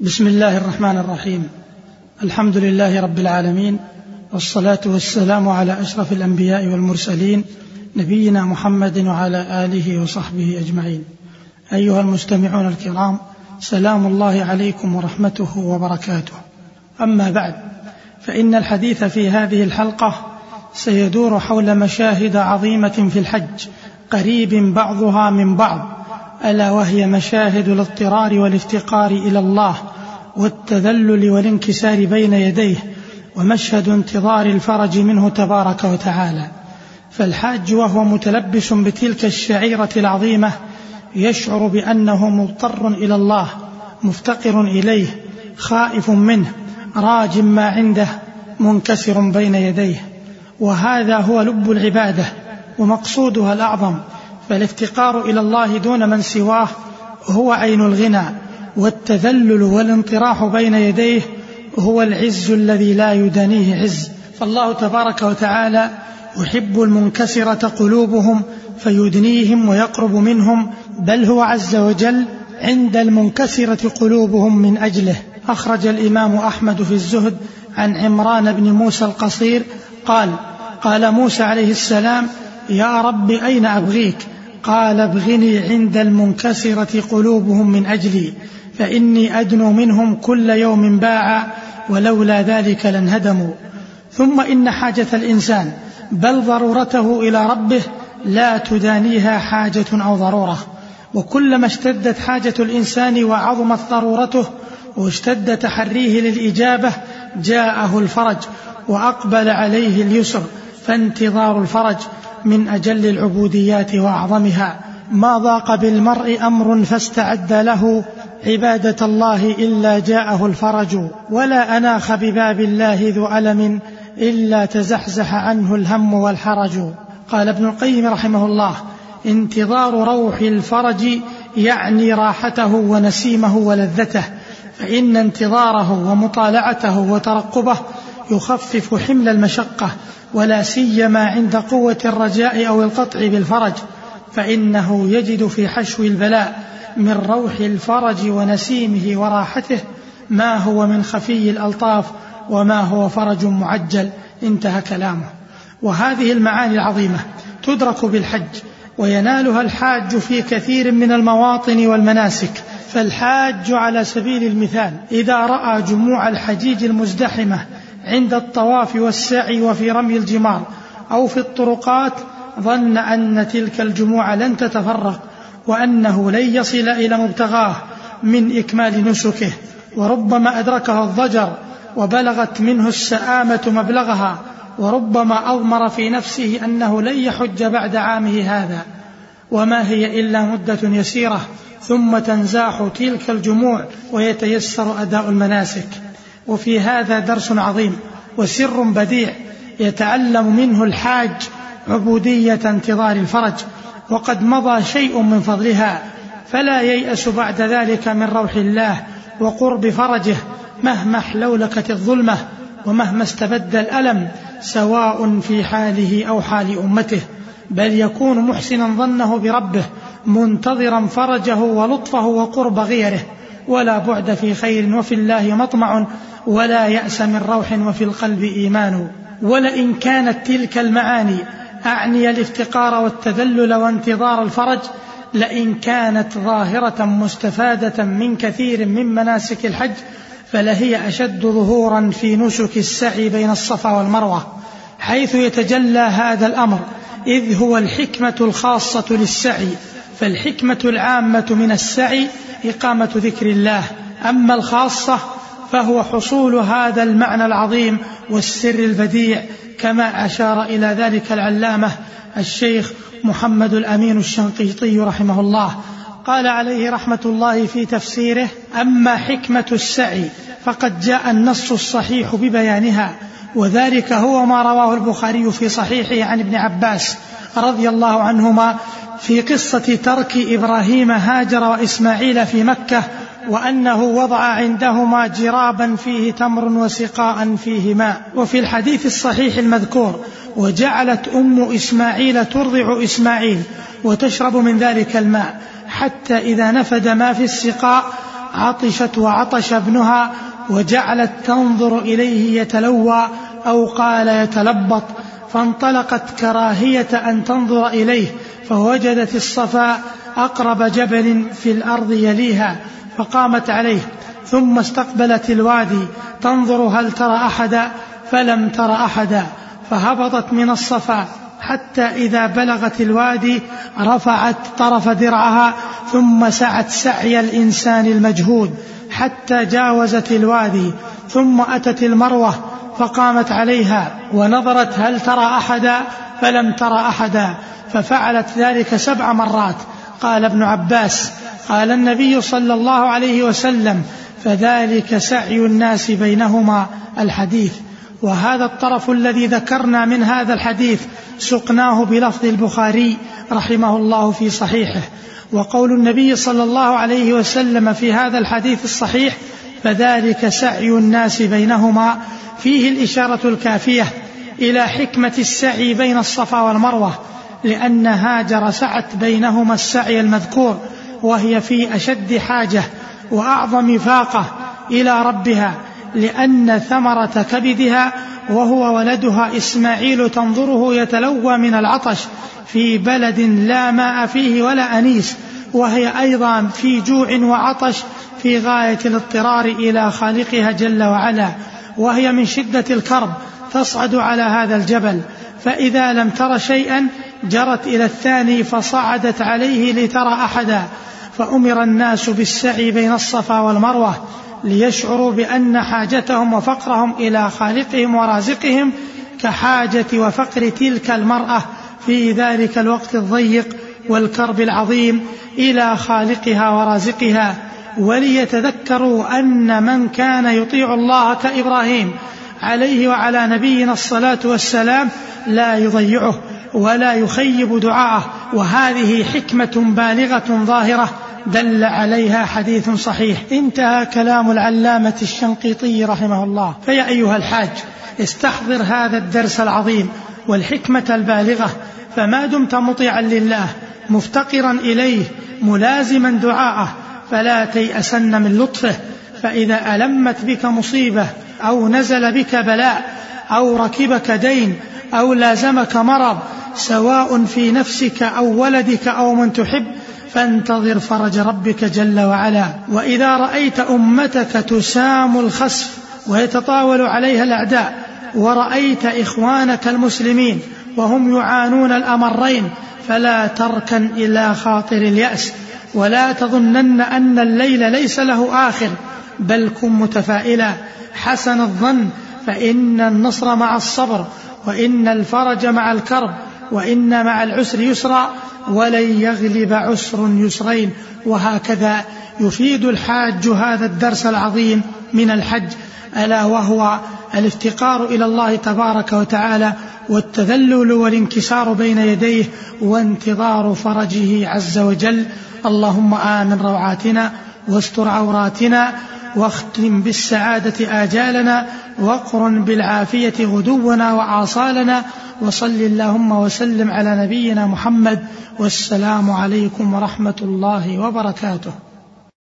بسم الله الرحمن الرحيم الحمد لله رب العالمين والصلاة والسلام على أشرف الأنبياء والمرسلين نبينا محمد وعلى آله وصحبه أجمعين أيها المستمعون الكرام سلام الله عليكم ورحمته وبركاته أما بعد فإن الحديث في هذه الحلقة سيدور حول مشاهد عظيمة في الحج قريب بعضها من بعض ألا وهي مشاهد الاضطرار والافتقار إلى الله والتذلل والانكسار بين يديه ومشهد انتظار الفرج منه تبارك وتعالى. فالحاج وهو متلبس بتلك الشعيرة العظيمة يشعر بأنه مضطر إلى الله مفتقر إليه خائف منه راج ما عنده منكسر بين يديه. وهذا هو لب العبادة ومقصودها الأعظم. فالافتقار إلى الله دون من سواه هو عين الغنى والتذلل والانطراح بين يديه هو العز الذي لا يدانيه عز. فالله تبارك وتعالى يحب المنكسرة قلوبهم فيدنيهم ويقرب منهم بل هو عز وجل عند المنكسرة قلوبهم من أجله. أخرج الإمام أحمد في الزهد عن عمران بن موسى القصير قال قال موسى عليه السلام يا رب أين أبغيك؟ قال ابغني عند المنكسرة قلوبهم من أجلي فإني أدنو منهم كل يوم باعا ولولا ذلك لانهدموا. ثم إن حاجة الإنسان بل ضرورته إلى ربه لا تدانيها حاجة أو ضرورة. وكلما اشتدت حاجة الإنسان وعظمت ضرورته واشتد تحريه للإجابة جاءه الفرج وأقبل عليه اليسر فانتظار الفرج. من أجل العبوديات وأعظمها. ما ضاق بالمرء أمر فاستعد له عبادة الله إلا جاءه الفرج. ولا أناخ بباب الله ذو ألم إلا تزحزح عنه الهم والحرج. قال ابن القيم رحمه الله انتظار روح الفرج يعني راحته ونسيمه ولذته فإن انتظاره ومطالعته وترقبه يخفف حمل المشقة ولا سيما عند قوة الرجاء أو القطع بالفرج فإنه يجد في حشو البلاء من روح الفرج ونسيمه وراحته ما هو من خفي الألطاف وما هو فرج معجل. انتهى كلامه. وهذه المعاني العظيمة تدرك بالحج وينالها الحاج في كثير من المواطن والمناسك. فالحاج على سبيل المثال إذا رأى جموع الحجيج المزدحمة عند الطواف والسعي وفي رمي الجمار أو في الطرقات ظن أن تلك الجموع لن تتفرق وأنه لن يصل إلى مبتغاه من إكمال نسكه وربما أدركه الضجر وبلغت منه السآمة مبلغها وربما أضمر في نفسه أنه لن يحج بعد عامه هذا. وما هي إلا مدة يسيرة ثم تنزاح تلك الجموع ويتيسر أداء المناسك. وفي هذا درس عظيم وسر بديع يتعلم منه الحاج عبودية انتظار الفرج وقد مضى شيء من فضلها فلا ييأس بعد ذلك من روح الله وقرب فرجه مهما احلولكت الظلمة ومهما استبد الألم سواء في حاله أو حال أمته. بل يكون محسنا ظنه بربه منتظرا فرجه ولطفه وقرب غيره. ولا بعد في خير وفي الله مطمع ولا يأس من روح وفي القلب إيمان. ولئن كانت تلك المعاني أعني الافتقار والتذلل وانتظار الفرج لئن كانت ظاهرة مستفادة من كثير من مناسك الحج فلهي أشد ظهورا في نسك السعي بين الصفا والمروة. حيث يتجلى هذا الأمر إذ هو الحكمة الخاصة للسعي فالحكمة العامة من السعي إقامة ذكر الله. أما الخاصة فهو حصول هذا المعنى العظيم والسر البديع كما أشار إلى ذلك العلامة الشيخ محمد الأمين الشنقيطي رحمه الله. قال عليه رحمة الله في تفسيره أما حكمة السعي فقد جاء النص الصحيح ببيانها وذلك هو ما رواه البخاري في صحيحه عن ابن عباس. رضي الله عنهما في قصة ترك إبراهيم هاجر وإسماعيل في مكة وأنه وضع عندهما جرابا فيه تمر وسقاء فيه ماء. وفي الحديث الصحيح المذكور وجعلت أم إسماعيل ترضع إسماعيل وتشرب من ذلك الماء حتى إذا نفد ما في السقاء عطشت وعطش ابنها وجعلت تنظر إليه يتلوى أو قال يتلبط فانطلقت كراهية أن تنظر إليه فوجدت الصفا أقرب جبل في الأرض يليها فقامت عليه. ثم استقبلت الوادي. تنظر هل ترى أحدا؟ فلم تر أحدا. فهبطت من الصفا حتى إذا بلغت الوادي رفعت طرف درعها ثم سعت سعي الإنسان المجهود حتى جاوزت الوادي. ثم أتت المروة. فقامت عليها ونظرت هل ترى أحدا؟ فلم ترى أحدا. ففعلت ذلك سبع مرات. قال ابن عباس قال النبي صلى الله عليه وسلم فذلك سعي الناس بينهما الحديث. وهذا الطرف الذي ذكرنا من هذا الحديث سقناه بلفظ البخاري رحمه الله في صحيحه. وقول النبي صلى الله عليه وسلم في هذا الحديث الصحيح فذلك سعي الناس بينهما فيه الإشارة الكافية إلى حكمة السعي بين الصفا والمروة لأن هاجر سعت بينهما السعي المذكور وهي في أشد حاجة وأعظم فاقة إلى ربها لأن ثمرة كبدها وهو ولدها إسماعيل تنظره يتلوى من العطش في بلد لا ماء فيه ولا أنيس وهي أيضا في جوع وعطش في غاية الاضطرار إلى خالقها جل وعلا. وهي من شدة الكرب تصعد على هذا الجبل. فإذا لم تر شيئا جرت إلى الثاني فصعدت عليه لترى أحدا. فأمر الناس بالسعي بين الصفا والمروة ليشعروا بأن حاجتهم وفقرهم إلى خالقهم ورازقهم كحاجة وفقر تلك المرأة في ذلك الوقت الضيق والكرب العظيم إلى خالقها ورازقها. وليتذكروا أن من كان يطيع الله كإبراهيم عليه وعلى نبينا الصلاة والسلام لا يضيعه ولا يخيب دعاءه وهذه حكمة بالغة ظاهرة دل عليها حديث صحيح. انتهى كلام العلامة الشنقيطي رحمه الله. فيا أيها الحاج استحضر هذا الدرس العظيم والحكمة البالغة فما دمت مطيعا لله مفتقرا إليه ملازما دعاءه فلا تيأسن من لطفه فإذا ألمت بك مصيبة أو نزل بك بلاء أو ركبك دين أو لازمك مرض سواء في نفسك أو ولدك أو من تحب فانتظر فرج ربك جل وعلا. وإذا رأيت أمتك تسام الخسف ويتطاول عليها الأعداء ورأيت إخوانك المسلمين وهم يعانون الأمرين فلا تركن إلى خاطر اليأس. ولا تظنن أن الليل ليس له آخر بل كن متفائلا. حسن الظن فإن النصر مع الصبر وإن الفرج مع الكرب وإن مع العسر يسرا ولن يغلب عسر يسرين. وهكذا يفيد الحاج هذا الدرس العظيم من الحج ألا وهو الافتقار إلى الله تبارك وتعالى والتذلل والانكسار بين يديه وانتظار فرجه عز وجل. اللهم آمن روعاتنا واستر عوراتنا واختم بالسعادة آجالنا واقرن بالعافية غدونا وآصالنا وصل اللهم وسلم على نبينا محمد والسلام عليكم ورحمة الله وبركاته.